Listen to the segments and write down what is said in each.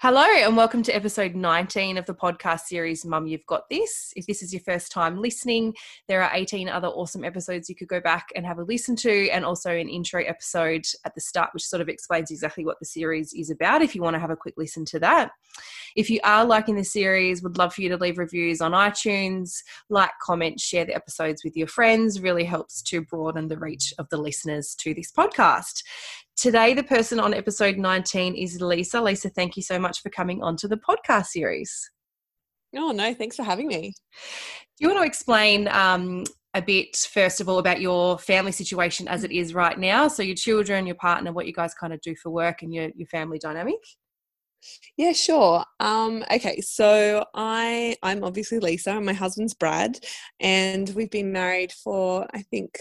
Hello, and welcome to episode 19 of the podcast series Mum, You've Got This. If this is your first time listening, there are 18 other awesome episodes you could go back and have a listen to, and also an intro episode at the start, which sort of explains exactly what the series is about if you want to have a quick listen to that. If you are liking the series, would love for you to leave reviews on iTunes, like, comment, share the episodes with your friends, really helps to broaden the reach of the listeners to this podcast. Today, the person on episode 19 is Lisa. Lisa, thank you so much for coming onto the podcast series. Oh, no, thanks for having me. Do you want to explain um, a bit, first of all, about your family situation as it is right now? So, your children, your partner, what you guys kind of do for work, and your, your family dynamic? Yeah, sure. Um, okay, so I I'm obviously Lisa, and my husband's Brad, and we've been married for I think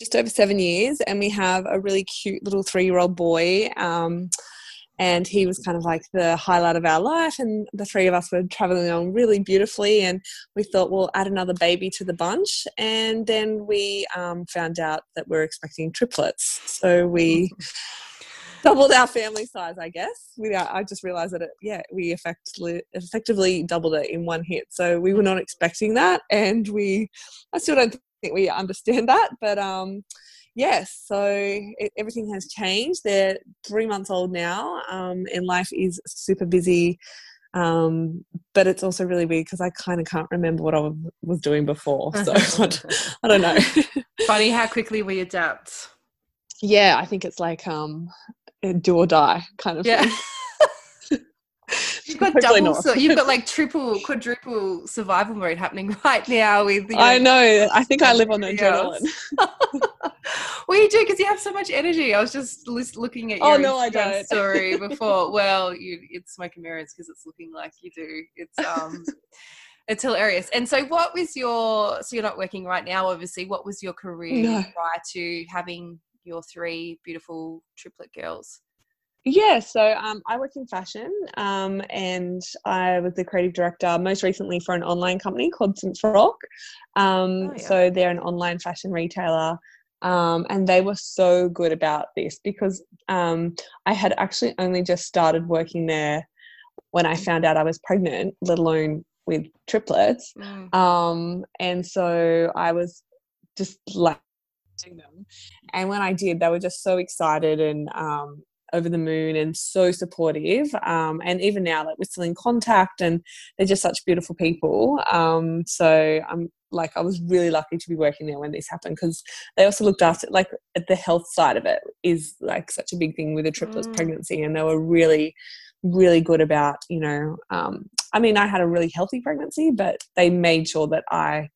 just over seven years, and we have a really cute little three year old boy. Um, and he was kind of like the highlight of our life and the three of us were traveling along really beautifully and we thought we'll add another baby to the bunch and then we um, found out that we're expecting triplets so we doubled our family size i guess we, i just realized that it, yeah we effectively effectively doubled it in one hit so we were not expecting that and we i still don't think we understand that. But um, yes, so it, everything has changed. They're three months old now, um, and life is super busy. Um, but it's also really weird because I kind of can't remember what I was doing before. So I don't know. Funny how quickly we adapt. Yeah, I think it's like um, do or die kind of yeah. thing. You've got double, so you've got like triple, quadruple survival mode happening right now. With I know. I think I live on adrenaline. well, you do because you have so much energy. I was just looking at oh, your oh, no, I don't. story before. well, you it's smoke and mirrors because it's looking like you do. It's um. it's hilarious. And so, what was your? So you're not working right now, obviously. What was your career no. prior to having your three beautiful triplet girls? Yeah, so um, I work in fashion um, and I was the creative director most recently for an online company called St. Frock. Um, oh, yeah. So they're an online fashion retailer. Um, and they were so good about this because um, I had actually only just started working there when I found out I was pregnant, let alone with triplets. Mm. Um, and so I was just like them. And when I did, they were just so excited and um, over the moon and so supportive. Um, and even now, like we're still in contact, and they're just such beautiful people. Um, so I'm like, I was really lucky to be working there when this happened because they also looked after like the health side of it is like such a big thing with a triplets mm. pregnancy, and they were really really good about you know um, i mean i had a really healthy pregnancy but they made sure that i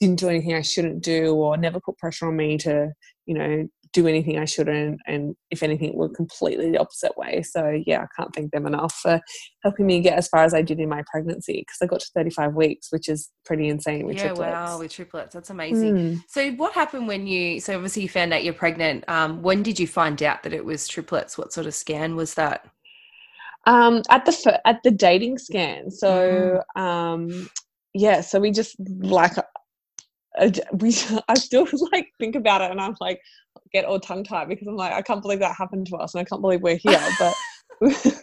didn't do anything i shouldn't do or never put pressure on me to you know do anything I shouldn't, and if anything, were completely the opposite way. So yeah, I can't thank them enough for helping me get as far as I did in my pregnancy because I got to 35 weeks, which is pretty insane with yeah, triplets. wow, with triplets, that's amazing. Mm. So what happened when you? So obviously you found out you're pregnant. Um, when did you find out that it was triplets? What sort of scan was that? Um, at the at the dating scan. So mm. um, yeah, so we just like we I still like think about it and I'm like get all tongue tied because I'm like I can't believe that happened to us and I can't believe we're here but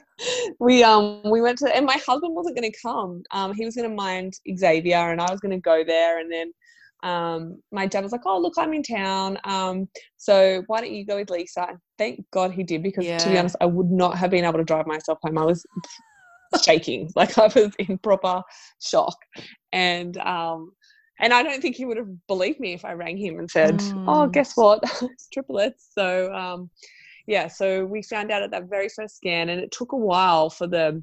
we um we went to and my husband wasn't going to come. Um he was going to mind Xavier and I was going to go there and then um my dad was like oh look I'm in town. Um so why don't you go with Lisa? And thank God he did because yeah. to be honest I would not have been able to drive myself home. I was shaking. Like I was in proper shock. And um and I don't think he would have believed me if I rang him and said, oh, mm. "Oh, guess what? it's triplets." So, um, yeah, so we found out at that very first scan, and it took a while for the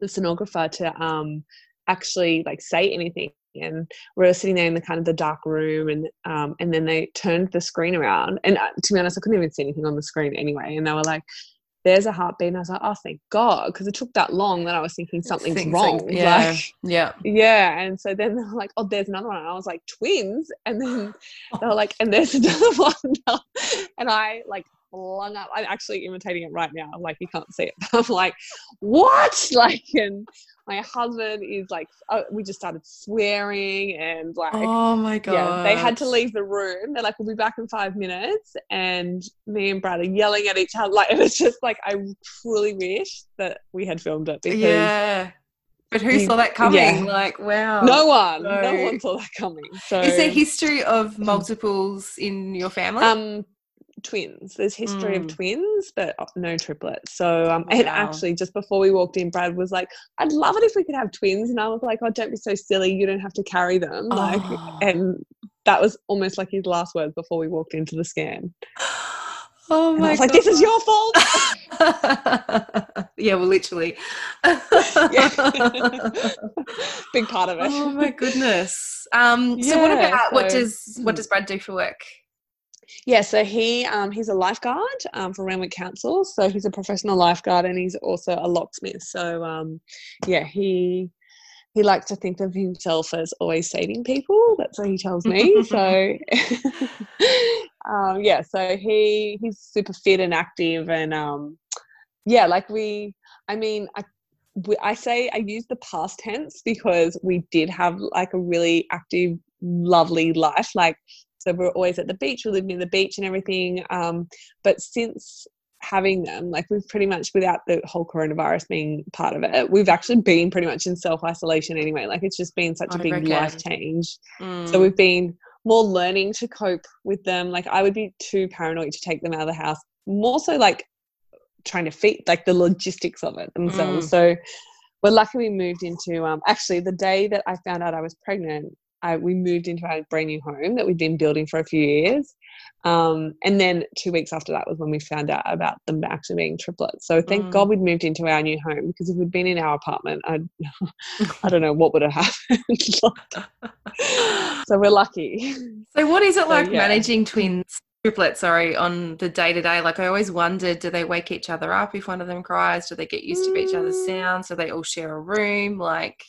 the sonographer to um, actually like say anything. And we were sitting there in the kind of the dark room, and um, and then they turned the screen around, and uh, to be honest, I couldn't even see anything on the screen anyway. And they were like, there's a heartbeat. And I was like, oh, thank God. Because it took that long that I was thinking something's Things wrong. Yeah. Like, yeah. Yeah. And so then they're like, oh, there's another one. And I was like, twins. And then they were like, and there's another one. and I like flung up. I'm actually imitating it right now. Like you can't see it. I'm like, what? Like, and my husband is like, oh, we just started swearing and like, oh my god, yeah, they had to leave the room. They're like, we'll be back in five minutes, and me and Brad are yelling at each other. Like it was just like, I truly wish that we had filmed it because yeah. But who saw that coming? Yeah. Like, wow. No one. No. no. one saw that coming. So Is there history of multiples in your family? Um twins. There's history mm. of twins, but no triplets. So um wow. and actually just before we walked in, Brad was like, I'd love it if we could have twins. And I was like, Oh, don't be so silly, you don't have to carry them. Like oh. and that was almost like his last words before we walked into the scan. Oh my! I was God. like, "This is your fault." yeah, well, literally. Big part of it. Oh my goodness. Um, yeah, so what about so, what does what does Brad do for work? Yeah, so he um, he's a lifeguard um, for Randwick Council. So he's a professional lifeguard, and he's also a locksmith. So um, yeah, he he likes to think of himself as always saving people. That's what he tells me. so um, yeah, so he he's super fit and active, and um, yeah, like we, I mean, I, we, I say I use the past tense because we did have like a really active, lovely life. Like, so we're always at the beach, we lived near the beach and everything. Um, but since having them, like we've pretty much, without the whole coronavirus being part of it, we've actually been pretty much in self isolation anyway. Like, it's just been such I a big reckon. life change. Mm. So we've been more learning to cope with them. Like I would be too paranoid to take them out of the house. More so like trying to feed like the logistics of it themselves. Mm. So we're lucky we moved into um actually the day that I found out I was pregnant, I, we moved into our brand new home that we'd been building for a few years. Um, and then two weeks after that was when we found out about them actually being triplets. So thank mm. God we'd moved into our new home because if we'd been in our apartment, I'd, I don't know what would have happened. so we're lucky. So what is it like so, yeah. managing twins? triplets sorry on the day to day like i always wondered do they wake each other up if one of them cries do they get used to each other's mm. sounds do they all share a room like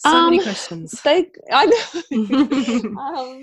so um, many questions. they i um,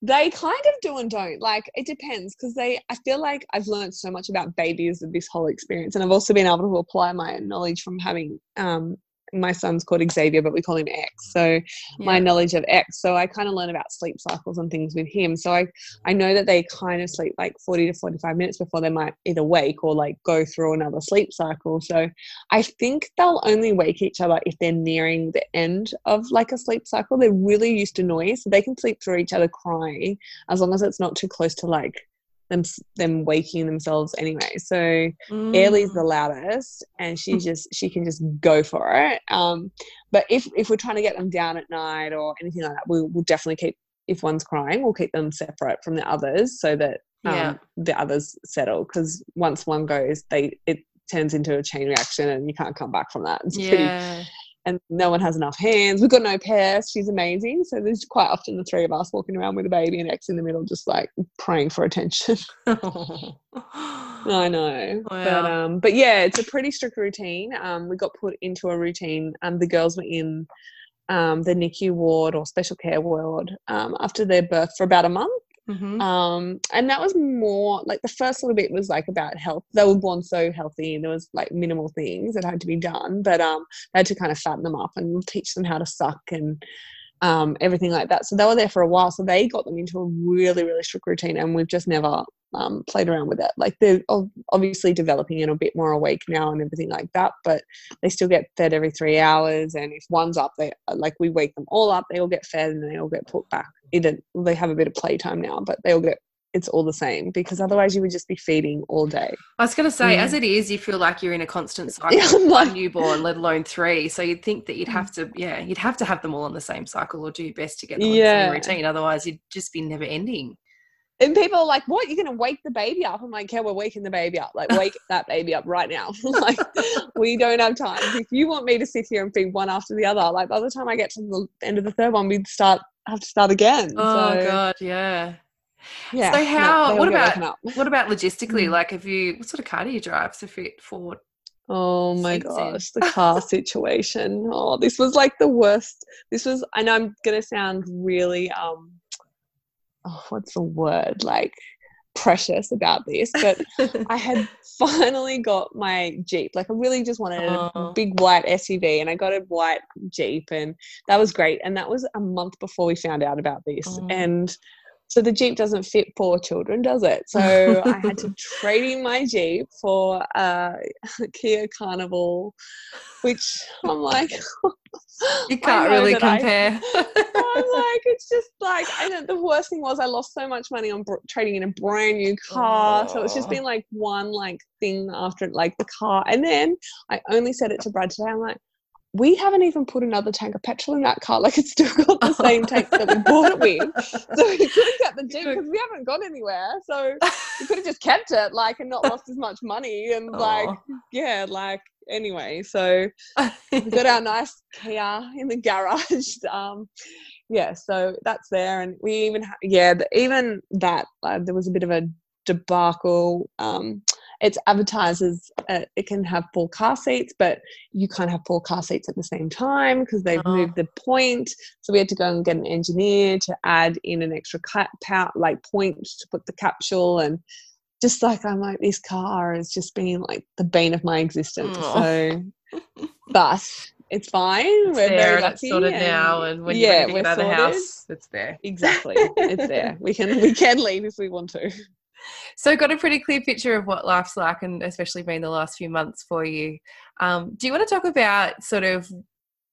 they kind of do and don't. Like it depends because they i feel like i've learned so much about babies of this whole experience and i've also been able to apply my knowledge from having um, my son's called Xavier, but we call him X. So yeah. my knowledge of X. So I kind of learn about sleep cycles and things with him. So I, I know that they kind of sleep like 40 to 45 minutes before they might either wake or like go through another sleep cycle. So I think they'll only wake each other if they're nearing the end of like a sleep cycle. They're really used to noise. So they can sleep through each other crying as long as it's not too close to like them them waking themselves anyway. So mm. Ailey's the loudest, and she just she can just go for it. Um, but if if we're trying to get them down at night or anything like that, we'll, we'll definitely keep if one's crying, we'll keep them separate from the others so that um, yeah. the others settle. Because once one goes, they it turns into a chain reaction, and you can't come back from that. It's yeah. pretty and no one has enough hands. We've got no pairs. She's amazing. So there's quite often the three of us walking around with a baby and X in the middle, just like praying for attention. I know. Wow. But um but yeah, it's a pretty strict routine. Um we got put into a routine. Um the girls were in um the NICU ward or special care ward um after their birth for about a month. Mm-hmm. Um, and that was more like the first little bit was like about health. They were born so healthy, and there was like minimal things that had to be done, but um, they had to kind of fatten them up and teach them how to suck and um, everything like that. So they were there for a while. So they got them into a really, really strict routine, and we've just never um, played around with it. Like they're obviously developing and a bit more awake now and everything like that, but they still get fed every three hours. And if one's up, they like we wake them all up. They all get fed and they all get put back. Either they have a bit of playtime now, but they all get it's all the same because otherwise you would just be feeding all day. I was going to say, mm. as it is, you feel like you're in a constant cycle. Yeah, like, one newborn, let alone three. So you'd think that you'd have to, yeah, you'd have to have them all on the same cycle or do your best to get them yeah. on the same routine. Otherwise, you'd just be never ending. And people are like, "What? You're gonna wake the baby up?" I'm like, "Yeah, we're waking the baby up. Like, wake that baby up right now. like, we don't have time. If you want me to sit here and feed one after the other, like by the time I get to the end of the third one, we'd start have to start again. Oh so, God, yeah. Yeah. So how? No, what about what about logistically? Mm. Like, have you what sort of car do you drive? So fit Ford. Oh my gosh, the car situation. Oh, this was like the worst. This was. I know I'm gonna sound really um. Oh, what's the word? Like precious about this, but I had finally got my Jeep. Like I really just wanted a oh. big white SUV and I got a white Jeep and that was great. And that was a month before we found out about this. Oh. And so the Jeep doesn't fit poor children, does it? So I had to trade in my Jeep for uh, a Kia Carnival, which I'm like, you can't really compare. I, am like, it's just like, and the worst thing was I lost so much money on br- trading in a brand new car. Oh. So it's just been like one like thing after like the car, and then I only said it to Brad today. I'm like, we haven't even put another tank of petrol in that car. Like it's still got the same tank that we bought it with. So we could have kept the Jeep because we haven't gone anywhere. So we could have just kept it, like, and not lost as much money. And like, yeah, like anyway. So we got our nice Kia in the garage. Um, yeah, so that's there, and we even ha- yeah, even that uh, there was a bit of a debacle. Um, it's advertised as uh, it can have four car seats, but you can't have four car seats at the same time because they've oh. moved the point. So we had to go and get an engineer to add in an extra cut, power, like point to put the capsule and just like I'm like this car has just been like the bane of my existence. Oh. So, but it's fine. It's we're there very lucky. Sorted and, now, and when yeah, you're ready to the house, it's there. Exactly, it's there. We can we can leave if we want to. So, got a pretty clear picture of what life's like, and especially been the last few months for you. Um, do you want to talk about sort of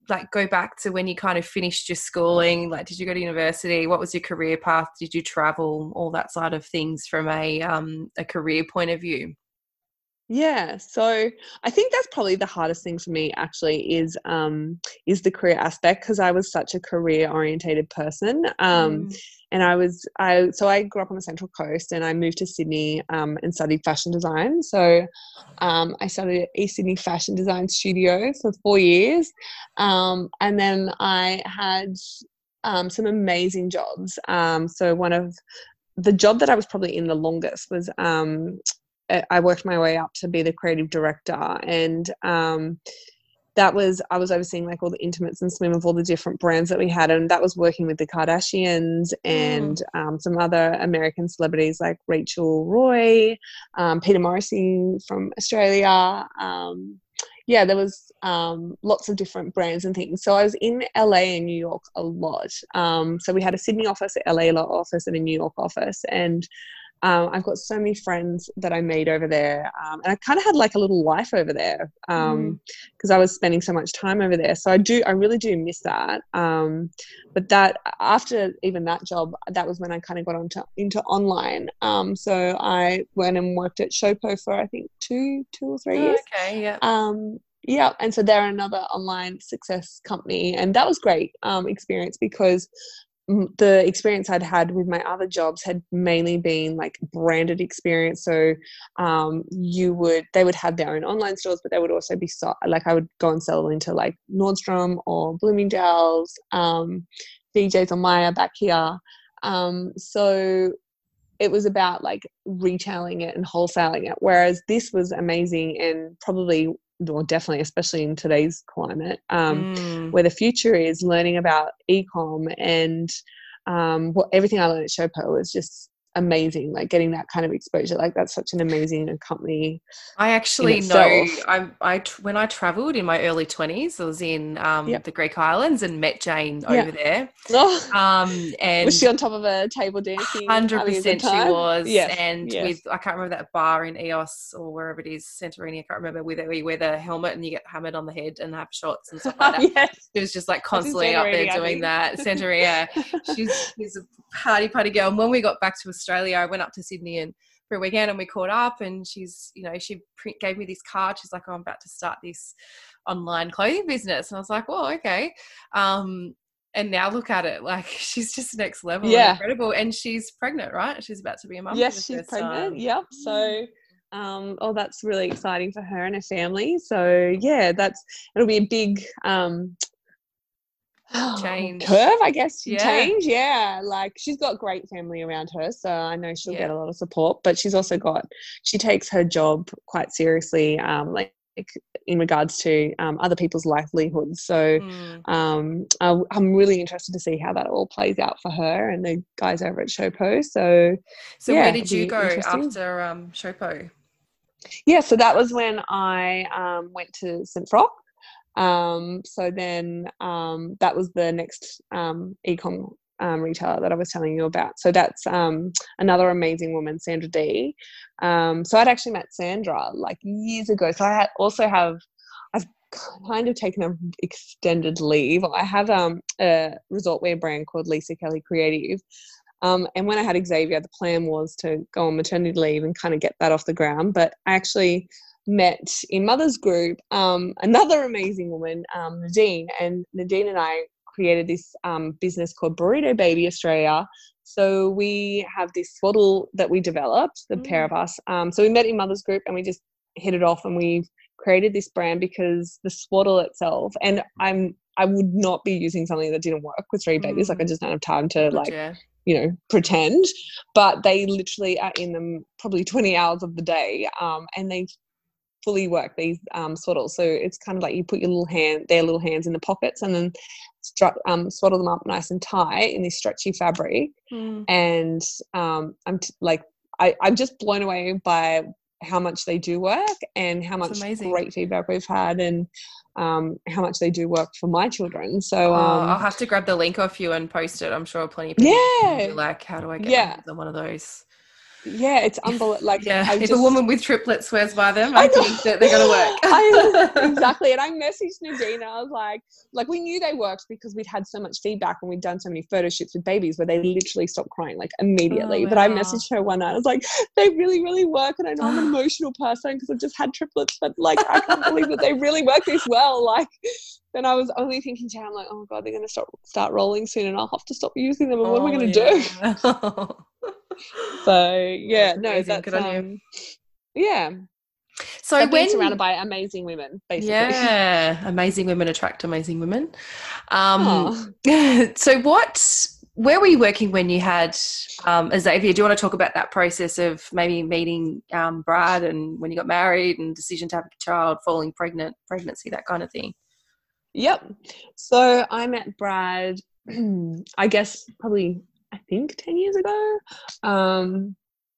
like go back to when you kind of finished your schooling? Like, did you go to university? What was your career path? Did you travel? All that side of things from a um, a career point of view. Yeah, so I think that's probably the hardest thing for me actually is um is the career aspect because I was such a career orientated person. Um mm. And I was I so I grew up on the Central Coast and I moved to Sydney um and studied fashion design. So um I studied at East Sydney Fashion Design Studio for 4 years. Um and then I had um some amazing jobs. Um so one of the job that I was probably in the longest was um I worked my way up to be the creative director, and that was I was overseeing like all the intimates and swim of all the different brands that we had, and that was working with the Kardashians and mm. um, some other American celebrities like Rachel Roy, um, Peter Morrissey from Australia. Um, yeah, there was um, lots of different brands and things. So I was in LA and New York a lot. Um, so we had a Sydney office, a LA office, and a New York office, and um, I've got so many friends that I made over there, um, and I kind of had like a little life over there because um, mm. I was spending so much time over there. So I do, I really do miss that. Um, but that after even that job, that was when I kind of got onto into online. Um, so I went and worked at Showpo for I think two, two or three years. okay, yeah. Um, yeah, and so they're another online success company, and that was great experience because the experience I'd had with my other jobs had mainly been like branded experience. So um, you would they would have their own online stores, but they would also be so, like I would go and sell into like Nordstrom or Bloomingdale's, um, DJs on Myer back here. Um, so it was about like retailing it and wholesaling it. Whereas this was amazing and probably well, definitely, especially in today's climate, um, mm. where the future is learning about ecom and um, what everything I learned at Showpo was just amazing like getting that kind of exposure like that's such an amazing company i actually know i i when i traveled in my early 20s i was in um, yep. the greek islands and met jane over there oh. um and was she on top of a table dancing 100% she was yes. and yes. with i can't remember that bar in Ios or wherever it is santorini i can't remember whether you wear the helmet and you get hammered on the head and have shots and stuff like that yes. she was just like constantly up there doing that santorini she's she's a party party girl and when we got back to Australia, I went up to Sydney and for a weekend and we caught up and she's, you know, she gave me this card. She's like, oh, I'm about to start this online clothing business. And I was like, well, okay. Um, and now look at it like she's just next level yeah incredible and she's pregnant right she's about to be a mum yes she's pregnant time. yep so mm. um, oh that's really exciting for her and her family so yeah that's it'll be a big um, change curve i guess yeah. change yeah like she's got great family around her so i know she'll yeah. get a lot of support but she's also got she takes her job quite seriously um like in regards to um, other people's livelihoods. So mm. um, I, am really interested to see how that all plays out for her and the guys over at Showpo. So, so yeah, where did you go after um, Showpo? Yeah, so that was when I um, went to St. Frock. Um, so then um, that was the next um, ecom um, retailer that I was telling you about. So that's um, another amazing woman, Sandra D. Um, so I'd actually met Sandra like years ago. So I had also have I've kind of taken an extended leave. I have um, a resort wear brand called Lisa Kelly Creative. Um, and when I had Xavier, the plan was to go on maternity leave and kind of get that off the ground. But I actually met in Mother's Group um, another amazing woman, um, Nadine. And Nadine and I created this um, business called Burrito Baby Australia. So we have this swaddle that we developed, the mm. pair of us. Um, so we met in Mother's Group and we just hit it off and we created this brand because the swaddle itself, and I'm I would not be using something that didn't work with three babies. Mm. Like I mm. just don't have time to like you know pretend. But they literally are in them probably 20 hours of the day, um, and they fully work these um, swaddles. So it's kind of like you put your little hand, their little hands in the pockets, and then um, swaddle them up nice and tight in this stretchy fabric. Mm. And um, I'm t- like, I, I'm just blown away by how much they do work and how much great feedback we've had and um, how much they do work for my children. So oh, um, I'll have to grab the link off you and post it. I'm sure plenty of people yeah. like, how do I get yeah. one of those? Yeah, it's unbelievable. Like, yeah, I if just, a woman with triplets swears by them, I, I think that they're gonna work. I, exactly, and I messaged Nadine. I was like, like we knew they worked because we'd had so much feedback and we'd done so many photo shoots with babies where they literally stopped crying like immediately. Oh, wow. But I messaged her one night. I was like, they really, really work, and I know I'm an emotional person because I've just had triplets, but like I can't believe that they really work this well. Like, then I was only thinking to her, I'm like, oh god, they're gonna start start rolling soon, and I'll have to stop using them. And oh, what am I gonna yeah. do? So yeah, that's no, that's um, yeah. So when being surrounded by amazing women, basically. Yeah, amazing women attract amazing women. Um, oh. so what? Where were you working when you had um, Xavier? Do you want to talk about that process of maybe meeting um, Brad and when you got married and decision to have a child, falling pregnant, pregnancy, that kind of thing? Yep. So I met Brad, I guess probably I think 10 years ago. Um,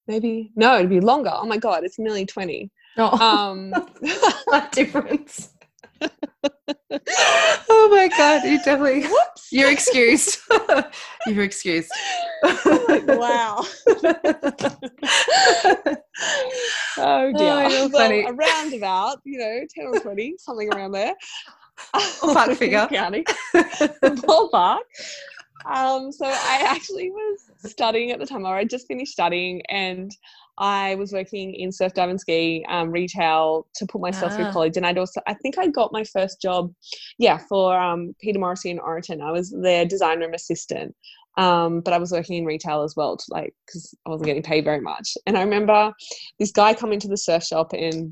maybe, no, it'd be longer. Oh my God, it's nearly 20. Oh, um, that difference. oh my god, you definitely Whoops. you're excused. you're excused. wow. oh dear. Oh, well, funny. a roundabout, you know, 10 or 20, something around there. Ballpark figure. County. Ballpark. Um, so I actually was studying at the time, or I just finished studying, and I was working in surf, dive, and ski um, retail to put myself ah. through college. And I'd also, I think I got my first job, yeah, for um, Peter Morrissey in Oroton. I was their design room assistant. Um, but I was working in retail as well, to like because I wasn't getting paid very much. And I remember this guy coming to the surf shop and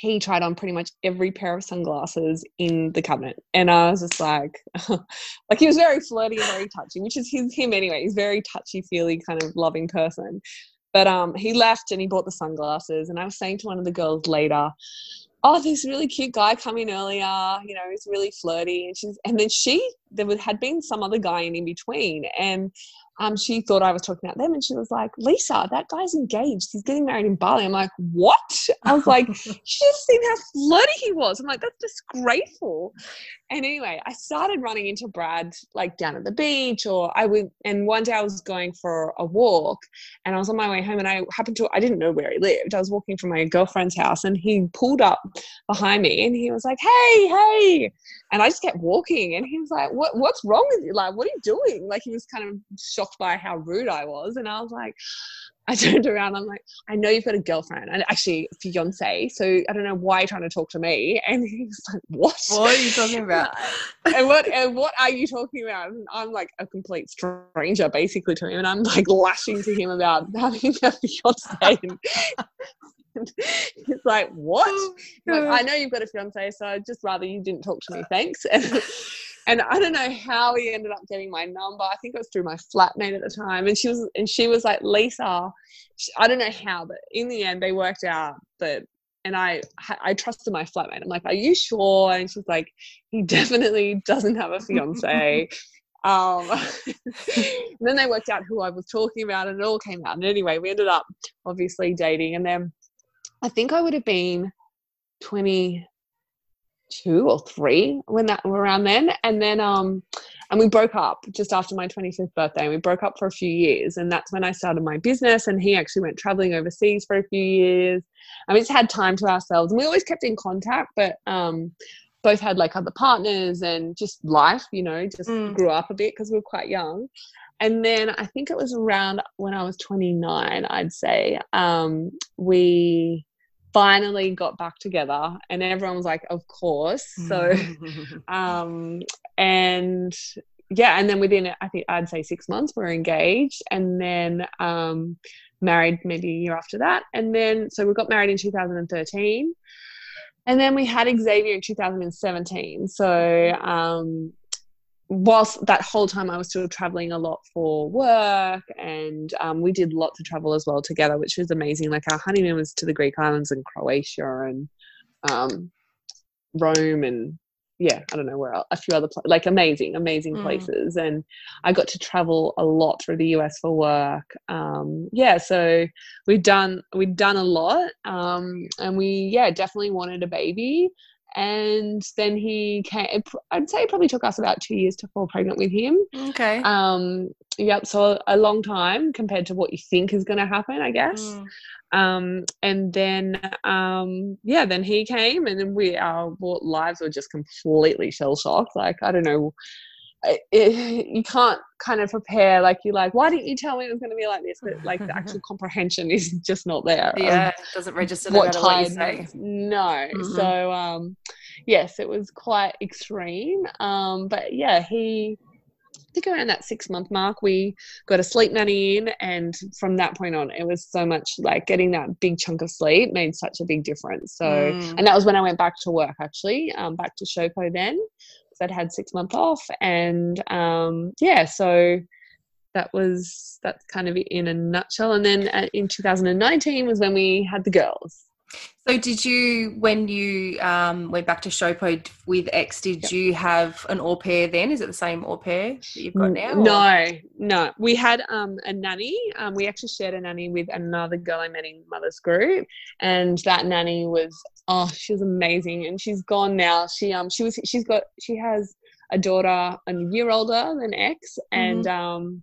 he tried on pretty much every pair of sunglasses in the cabinet. And I was just like, like he was very flirty and very touchy, which is his, him anyway. He's very touchy feely kind of loving person. But um, he left and he bought the sunglasses. And I was saying to one of the girls later, oh, this really cute guy coming earlier, you know, he's really flirty. And she's, and then she, there had been some other guy in, in between. And um, she thought I was talking about them and she was like, Lisa, that guy's engaged. He's getting married in Bali. I'm like, what? I was like, she just seen how flirty he was. I'm like, that's disgraceful. And anyway, I started running into Brad like down at the beach or I would, and one day I was going for a walk and I was on my way home and I happened to, I didn't know where he lived. I was walking from my girlfriend's house and he pulled up behind me and he was like, hey, hey. And I just kept walking and he was like, what, what's wrong with you? Like, what are you doing? Like he was kind of shocked by how rude I was. And I was like, I turned around. I'm like, I know you've got a girlfriend and actually fiance. So I don't know why you're trying to talk to me. And he's like, What? What are you talking about? and what and what are you talking about? And I'm like a complete stranger basically to him. And I'm like lashing to him about having a fiance. And he's like, What? Like, I know you've got a fiance, so I'd just rather you didn't talk to me. Thanks. And and I don't know how he ended up getting my number. I think it was through my flatmate at the time. And she was and she was like, Lisa, I don't know how, but in the end they worked out that and I I trusted my flatmate. I'm like, "Are you sure?" And she's like, "He definitely doesn't have a fiance." um, then they worked out who I was talking about, and it all came out. And anyway, we ended up obviously dating, and then I think I would have been 22 or three when that were around then, and then um, and we broke up just after my 25th birthday. And we broke up for a few years, and that's when I started my business. And he actually went traveling overseas for a few years and we just had time to ourselves and we always kept in contact but um both had like other partners and just life you know just mm. grew up a bit because we were quite young and then i think it was around when i was 29 i'd say um we finally got back together and everyone was like of course so um and yeah and then within i think i'd say six months we are engaged and then um married maybe a year after that. And then, so we got married in 2013. And then we had Xavier in 2017. So, um, whilst that whole time I was still traveling a lot for work, and um, we did lots of travel as well together, which was amazing. Like our honeymoon was to the Greek islands and Croatia and um, Rome and yeah, I don't know where else, a few other like amazing, amazing mm. places, and I got to travel a lot through the US for work. Um, yeah, so we've done we've done a lot, um, and we yeah definitely wanted a baby. And then he came. I'd say it probably took us about two years to fall pregnant with him. Okay. Um. Yep. So a long time compared to what you think is going to happen, I guess. Mm um, and then um, yeah then he came and then we our lives were just completely shell shocked like i don't know it, you can't kind of prepare like you're like why didn't you tell me it was going to be like this but like the actual comprehension is just not there yeah it doesn't register what time what you no mm-hmm. so um yes it was quite extreme um but yeah he I think around that six month mark, we got a sleep nanny in. And from that point on, it was so much like getting that big chunk of sleep made such a big difference. So, mm. and that was when I went back to work actually, um, back to Showpo then, I'd had six months off. And um, yeah, so that was that's kind of in a nutshell. And then uh, in 2019 was when we had the girls. So, did you, when you um, went back to Showpo with X, did yep. you have an au pair then? Is it the same au pair that you've got now? No, no. We had um, a nanny. Um, we actually shared a nanny with another girl I met in Mother's Group, and that nanny was oh, she was amazing, and she's gone now. She um, she was, she's got, she has a daughter a year older than X, and mm-hmm. um,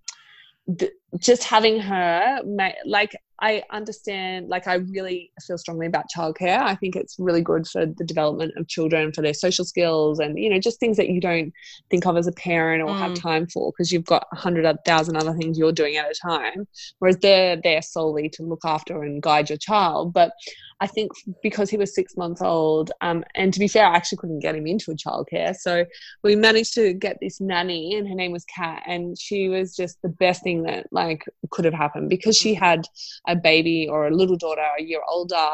th- just having her, like I understand, like, I really feel strongly about childcare. I think it's really good for the development of children, for their social skills, and, you know, just things that you don't think of as a parent or mm. have time for because you've got a hundred thousand other things you're doing at a time. Whereas they're there solely to look after and guide your child. But I think because he was six months old, um, and to be fair, I actually couldn't get him into a childcare. So we managed to get this nanny, and her name was Kat, and she was just the best thing that like could have happened because she had a baby or a little daughter a year older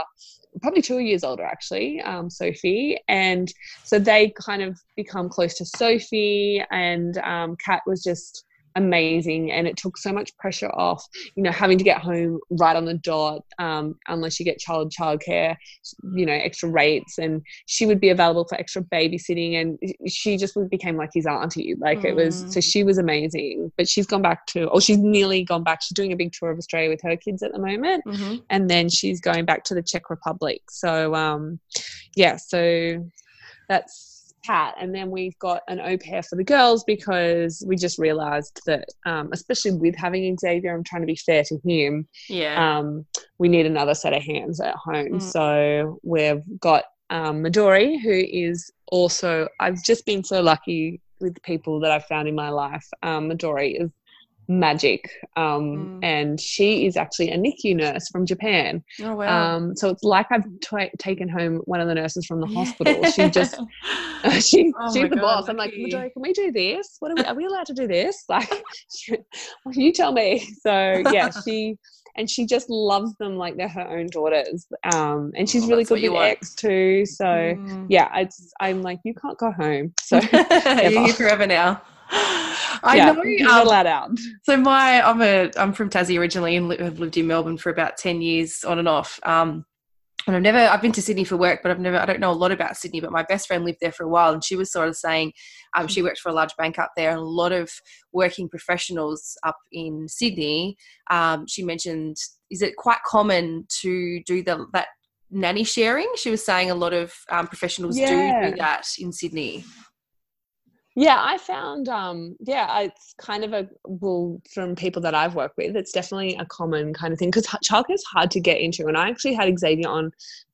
probably two years older actually um, sophie. And so they kind of become close to sophie and um, kat was just amazing and it took so much pressure off you know having to get home right on the dot um, unless you get child childcare you know extra rates and she would be available for extra babysitting and she just became like his auntie like mm. it was so mm. she was amazing but she's gone back to or she's nearly gone back she's doing a big tour of australia with her kids at the moment mm-hmm. and then she's going back to the czech republic so um yeah so that's Kat, and then we've got an au pair for the girls because we just realised that, um, especially with having Xavier, I'm trying to be fair to him. Yeah. Um, we need another set of hands at home, mm. so we've got um, Midori, who is also. I've just been so lucky with people that I've found in my life. Um, Midori is magic. Um, mm. And she is actually a NICU nurse from Japan. Oh, wow. Um, so it's like I've t- taken home one of the nurses from the hospital. She just, uh, she, oh she's the God, boss. I'm like, can we do this? What are we, are we allowed to do this? Like, you tell me. So yeah, she, and she just loves them like they're her own daughters. Um, and she's oh, really good with X too. So mm. yeah, it's, I'm like, you can't go home. So you're here forever now. I yeah, know. Um, let out. So my, I'm a, I'm from Tassie originally and have lived in Melbourne for about ten years on and off. Um, and I've never I've been to Sydney for work, but I've never I don't know a lot about Sydney. But my best friend lived there for a while, and she was sort of saying um, she worked for a large bank up there, and a lot of working professionals up in Sydney. Um, she mentioned is it quite common to do the that nanny sharing? She was saying a lot of um, professionals yeah. do do that in Sydney. Yeah, I found, um, yeah, it's kind of a, well, from people that I've worked with, it's definitely a common kind of thing because childcare is hard to get into. And I actually had Xavier on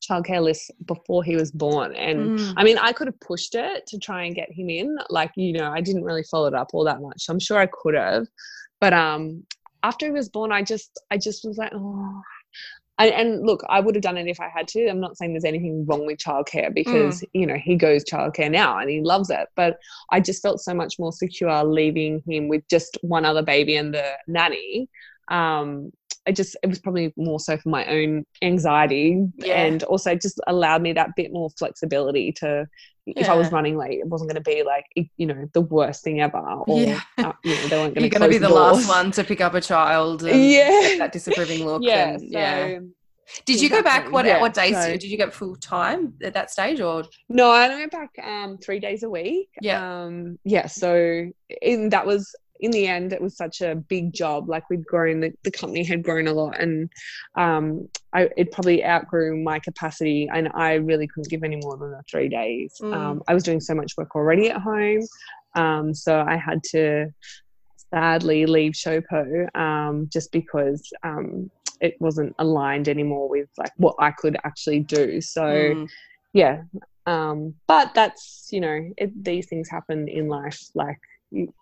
childcare lists before he was born. And mm. I mean, I could have pushed it to try and get him in. Like, you know, I didn't really follow it up all that much. So I'm sure I could have. But um, after he was born, I just, I just was like, oh, and, and, look, I would have done it if I had to. I'm not saying there's anything wrong with childcare because mm. you know he goes childcare now and he loves it. But I just felt so much more secure leaving him with just one other baby and the nanny. Um, it just it was probably more so for my own anxiety yeah. and also just allowed me that bit more flexibility to yeah. if I was running late, it wasn't going to be like you know the worst thing ever, or yeah. uh, you know they weren't going to. You're going to be the, last one to pick up a child. yeah, that disapproving look. yeah, and, so, yeah. Did you go back? What yeah, what days so, did you get full time at that stage, or no? I went back um, three days a week. Yeah, um, yeah. So in that was in the end, it was such a big job. Like we'd grown, the, the company had grown a lot, and um, I, it probably outgrew my capacity, and I really couldn't give any more than the three days. Mm. Um, I was doing so much work already at home, um, so I had to sadly leave Showpo um, just because um, it wasn't aligned anymore with like what I could actually do. So, mm. yeah. Um, but that's you know it, these things happen in life. Like you,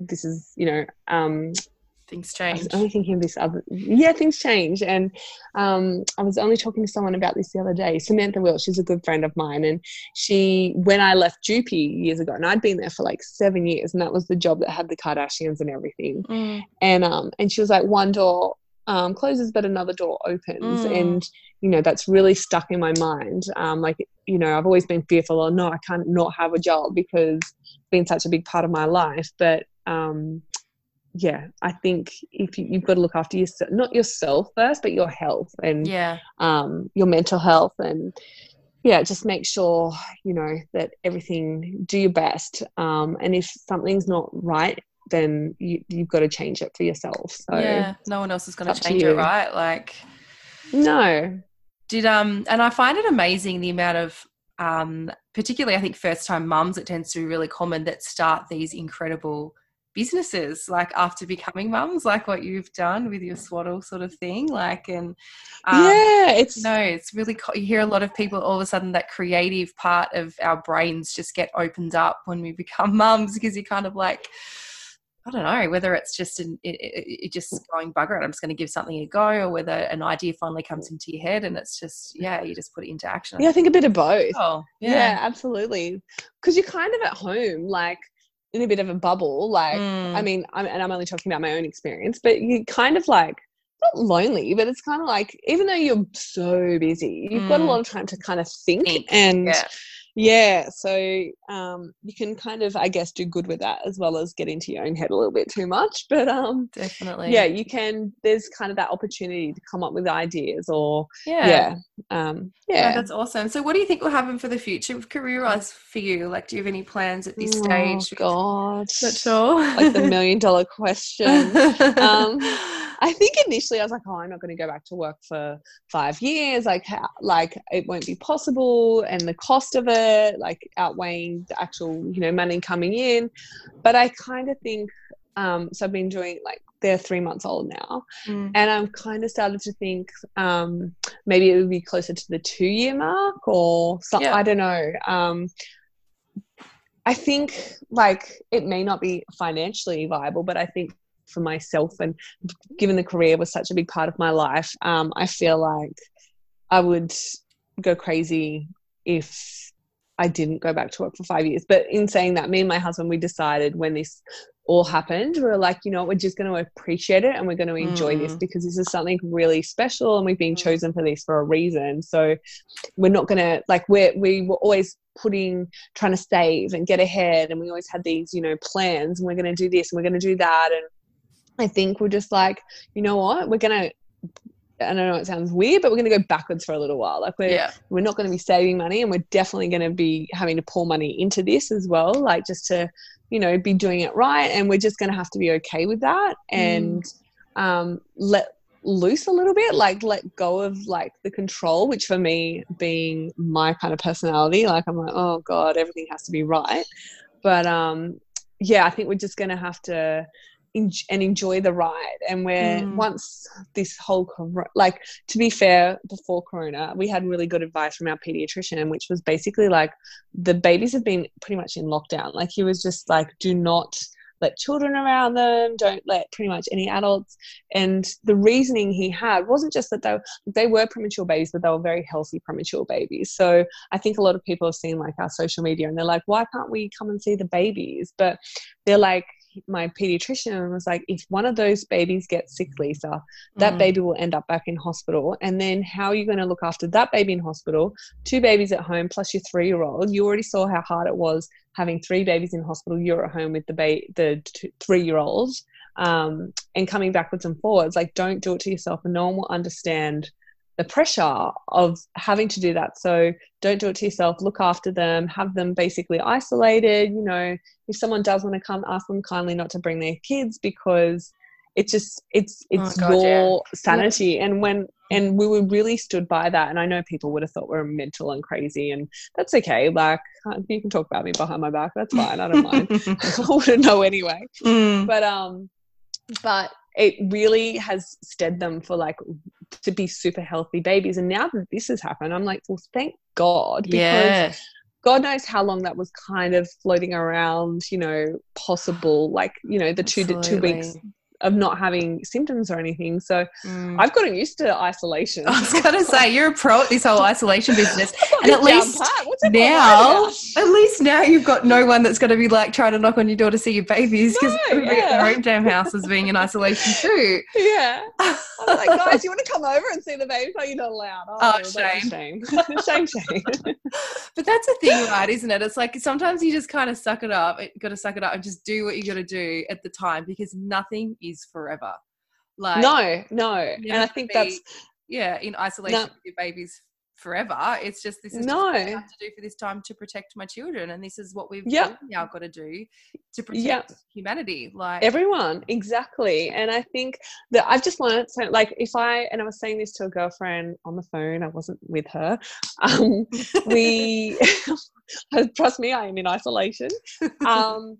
this is you know um things change. I was only thinking of this other yeah, things change. And um, I was only talking to someone about this the other day. Samantha Will, she's a good friend of mine. And she when I left Jupy years ago, and I'd been there for like seven years, and that was the job that had the Kardashians and everything. Mm. And um and she was like, one door um, closes but another door opens mm. and you know that's really stuck in my mind um, like you know i've always been fearful oh no i can't not have a job because it's been such a big part of my life but um, yeah, I think if you, have got to look after yourself, not yourself first, but your health and yeah, um, your mental health and yeah, just make sure you know that everything. Do your best, um, and if something's not right, then you, you've got to change it for yourself. So yeah, no one else is going to change it, right? Like no. Did um, and I find it amazing the amount of um, particularly I think first time mums, it tends to be really common that start these incredible businesses like after becoming mums like what you've done with your swaddle sort of thing like and um, yeah it's no it's really you hear a lot of people all of a sudden that creative part of our brains just get opened up when we become mums because you're kind of like I don't know whether it's just an, it, it, it just going bugger it. I'm just going to give something a go, or whether an idea finally comes into your head and it's just yeah, you just put it into action. Yeah, I think a bit of both. Oh, yeah, yeah absolutely. Because you're kind of at home, like in a bit of a bubble. Like, mm. I mean, I'm, and I'm only talking about my own experience, but you kind of like not lonely, but it's kind of like even though you're so busy, you've mm. got a mm. lot of time to kind of think, think. and. Yeah yeah so um, you can kind of i guess do good with that as well as get into your own head a little bit too much but um definitely. yeah you can there's kind of that opportunity to come up with ideas or yeah. yeah um yeah. oh, that's awesome. So what do you think will happen for the future with career wise for you? Like do you have any plans at this oh, stage? god not sure. Like the million dollar question. Um I think initially I was like, oh, I'm not going to go back to work for five years. Like, how, like it won't be possible, and the cost of it, like outweighing the actual, you know, money coming in. But I kind of think, um, so I've been doing like they're three months old now, mm. and I'm kind of started to think um, maybe it would be closer to the two year mark or something. Yeah. I don't know. Um, I think like it may not be financially viable, but I think for myself and given the career was such a big part of my life um, i feel like i would go crazy if i didn't go back to work for five years but in saying that me and my husband we decided when this all happened we were like you know we're just going to appreciate it and we're going to enjoy mm. this because this is something really special and we've been mm. chosen for this for a reason so we're not going to like we're we were always putting trying to save and get ahead and we always had these you know plans and we're going to do this and we're going to do that and I think we're just like, you know what, we're gonna I don't know it sounds weird, but we're going to go backwards for a little while. Like we're yeah. we're not going to be saving money, and we're definitely going to be having to pour money into this as well, like just to you know be doing it right. And we're just going to have to be okay with that and mm. um, let loose a little bit, like let go of like the control. Which for me, being my kind of personality, like I'm like, oh god, everything has to be right. But um, yeah, I think we're just going to have to and enjoy the ride. And where mm. once this whole like to be fair, before Corona, we had really good advice from our pediatrician, which was basically like the babies have been pretty much in lockdown. Like he was just like, do not let children around them, don't let pretty much any adults. And the reasoning he had wasn't just that they they were premature babies, but they were very healthy premature babies. So I think a lot of people have seen like our social media and they're like, why can't we come and see the babies? But they're like, my pediatrician was like, if one of those babies gets sick, Lisa, that mm. baby will end up back in hospital. And then how are you going to look after that baby in hospital? Two babies at home plus your three year old. You already saw how hard it was having three babies in hospital. You're at home with the ba- the three year old. Um, and coming backwards and forwards, like don't do it to yourself, no one will understand the pressure of having to do that. So don't do it to yourself. Look after them. Have them basically isolated. You know, if someone does want to come, ask them kindly not to bring their kids because it's just it's it's oh God, your yeah. sanity. Yeah. And when and we were really stood by that. And I know people would have thought we are mental and crazy, and that's okay. Like you can talk about me behind my back. That's fine. I don't mind. I wouldn't know anyway. Mm. But um, but it really has stead them for like to be super healthy babies. And now that this has happened, I'm like, well, thank God. Because yeah. God knows how long that was kind of floating around, you know, possible, like, you know, the two two weeks of not having symptoms or anything. So mm. I've gotten used to isolation. I was gonna say you're a pro at this whole isolation business, and at least now, at least now you've got no one that's going to be like trying to knock on your door to see your babies because no, yeah. their own damn house is being in isolation too. Yeah. I was like, guys, you want to come over and see the baby? Oh, you're not allowed. Oh, oh shame. shame, shame, shame. but that's the thing, right? Isn't it? It's like sometimes you just kind of suck it up. You got to suck it up and just do what you got to do at the time because nothing is forever. Like no, no, and I think be, that's yeah in isolation no. with your babies forever. It's just this is no. what I have to do for this time to protect my children, and this is what we've yep. now got to do to protect humanity. Like everyone, exactly. And I think that I've just learned. So, like, if I and I was saying this to a girlfriend on the phone, I wasn't with her. Um, we trust me, I am in isolation. Um,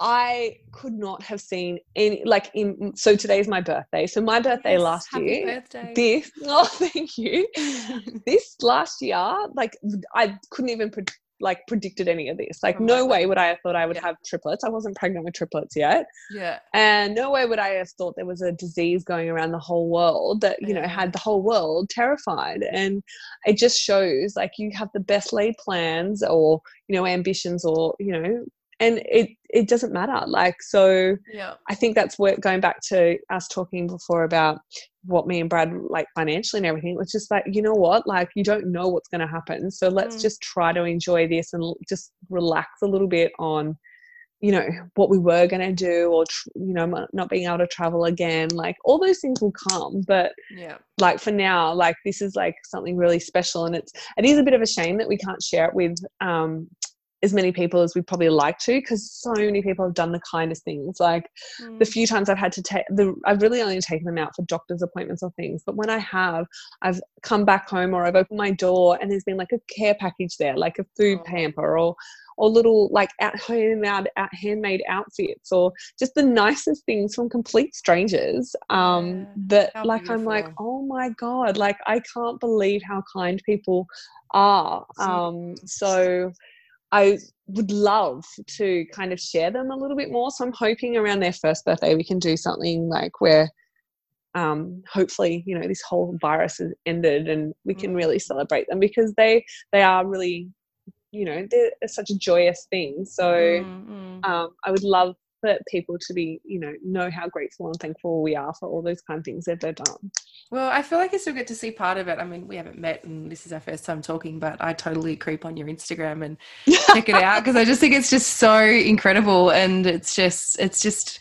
I could not have seen any like in so today's my birthday. So my birthday yes, last year. Birthday. This oh thank you. this last year, like I couldn't even pre- like predicted any of this. Like oh no way would I have thought I would yeah. have triplets. I wasn't pregnant with triplets yet. Yeah. And no way would I have thought there was a disease going around the whole world that, you yeah. know, had the whole world terrified. And it just shows like you have the best laid plans or, you know, ambitions or, you know, and it it doesn't matter like so yeah. I think that's where going back to us talking before about what me and brad like financially and everything it's just like you know what? Like you don't know what's going to happen so let's mm. just try to enjoy this and just relax a little bit on you know what we were going to do or you know not being able to travel again like all those things will come but yeah. like for now like this is like something really special and it's it is a bit of a shame that we can't share it with um as many people as we'd probably like to because so many people have done the kindest things like mm. the few times i've had to take the i've really only taken them out for doctor's appointments or things but when i have i've come back home or i've opened my door and there's been like a care package there like a food oh. pamper or or little like at home out, at handmade outfits or just the nicest things from complete strangers um yeah. that like beautiful. i'm like oh my god like i can't believe how kind people are um so I would love to kind of share them a little bit more. So I'm hoping around their first birthday we can do something like where um, hopefully you know this whole virus has ended and we can really mm. celebrate them because they they are really you know they're such a joyous thing. So mm-hmm. um, I would love for people to be, you know, know how grateful and thankful we are for all those kind of things that they've done. Well, I feel like I still get to see part of it. I mean, we haven't met and this is our first time talking, but I totally creep on your Instagram and check it out because I just think it's just so incredible and it's just it's just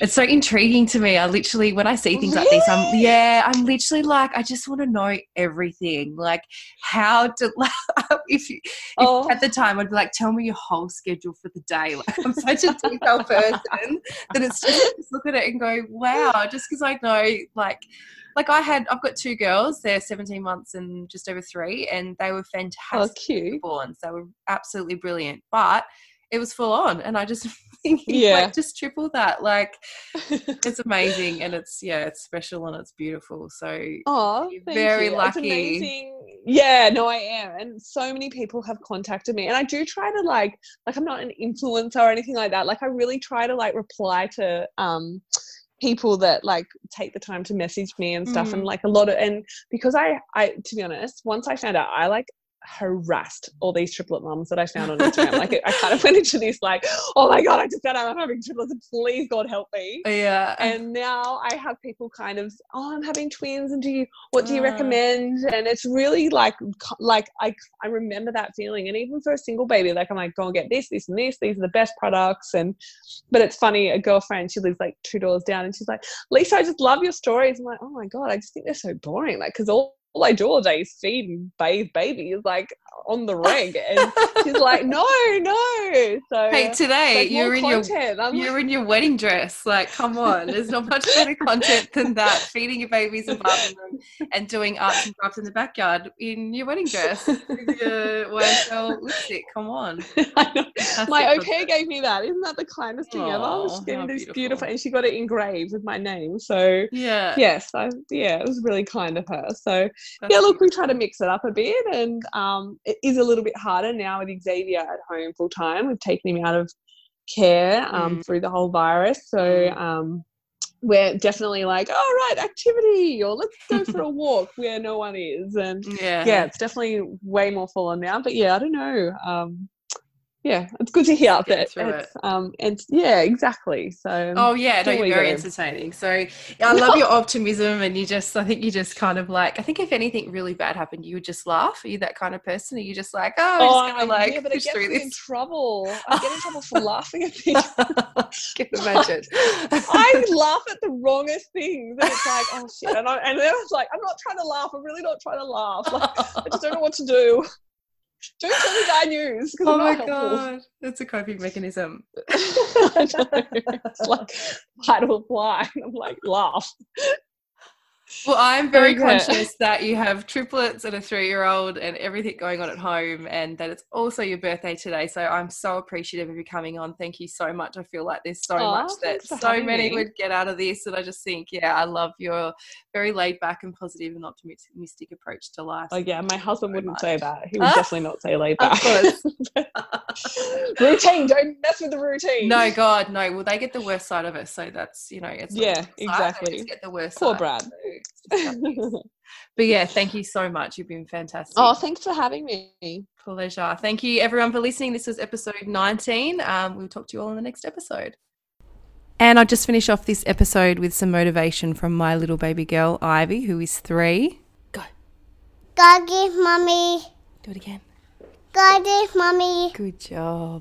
it's so intriguing to me. I literally when I see things really? like this, I'm yeah, I'm literally like I just want to know everything. Like how to like if you if oh. at the time I'd be like, tell me your whole schedule for the day. Like I'm such a detail person that it's just, just look at it and go, wow, just because I know like like I had, I've got two girls. They're 17 months and just over three, and they were oh, fantastic. Oh, cute. Born, they were absolutely brilliant. But it was full on, and I just thinking, yeah, like, just triple that. Like, it's amazing, and it's yeah, it's special and it's beautiful. So, oh, very you. lucky. Yeah, no, I am, and so many people have contacted me, and I do try to like, like I'm not an influencer or anything like that. Like, I really try to like reply to um people that like take the time to message me and stuff mm. and like a lot of and because I I to be honest once I found out I like harassed all these triplet moms that I found on Instagram. like I kind of went into this like, oh my god, I just found out I'm having triplets, and please God help me. Yeah. And now I have people kind of, oh, I'm having twins, and do you, what do you uh. recommend? And it's really like, like I, I remember that feeling. And even for a single baby, like I'm like, go and get this, this, and this. These are the best products. And, but it's funny. A girlfriend, she lives like two doors down, and she's like, Lisa, I just love your stories. I'm like, oh my god, I just think they're so boring. Like, because all all I do all day is feed and bathe babies. Like on the rig. And she's like, no, no. So Hey, today you're in content. your you're in your wedding dress. Like, come on. There's not much better content than that. Feeding your babies and bathing them and doing arts and crafts in the backyard in your wedding dress with your YSL lipstick. Come on. My au pair gave me that. Isn't that the kindest thing ever? She gave me this beautiful. beautiful and she got it engraved with my name. So yeah. Yes, I, yeah, it was really kind of her. So that's yeah, look, we try to mix it up a bit, and um, it is a little bit harder now with Xavier at home full time. We've taken him out of care um, mm. through the whole virus, so mm. um, we're definitely like, all oh, right, activity, or let's go for a walk where no one is, and yeah, yeah, it's definitely way more full on now. But yeah, I don't know. Um, yeah, it's good to hear that. It's, it. um, it's yeah, exactly. So oh yeah, no, you're very go. entertaining. So I love your optimism, and you just, I think you just kind of like, I think if anything really bad happened, you would just laugh. Are you that kind of person? Are you just like, oh, I'm oh, just gonna like yeah, but push it gets me in trouble. I get in trouble for laughing at things. Can imagine. I laugh at the wrongest things, and it's like, oh shit, and I and then I was like, I'm not trying to laugh. I'm really not trying to laugh. Like, I just don't know what to do. Don't tell me bad news. Oh my god, that's a coping mechanism. it's like fight or fly. I'm like laugh. Well, I'm very conscious that you have triplets and a three year old and everything going on at home, and that it's also your birthday today. So I'm so appreciative of you coming on. Thank you so much. I feel like there's so much that so many me. would get out of this. And I just think, yeah, I love your very laid back and positive and optimistic approach to life. Oh, yeah. My husband so wouldn't much. say that. He would definitely not say laid back. routine. Don't mess with the routine. No, God, no. Well, they get the worst side of it. So that's, you know, it's yeah, exactly. Get the worst Poor side. Brad. So but yeah, thank you so much. You've been fantastic. Oh, thanks for having me. Pleasure. Thank you, everyone, for listening. This was episode 19. Um, we'll talk to you all in the next episode. And I'll just finish off this episode with some motivation from my little baby girl, Ivy, who is three. Go. God give mommy. Do it again. God give mommy. Good job.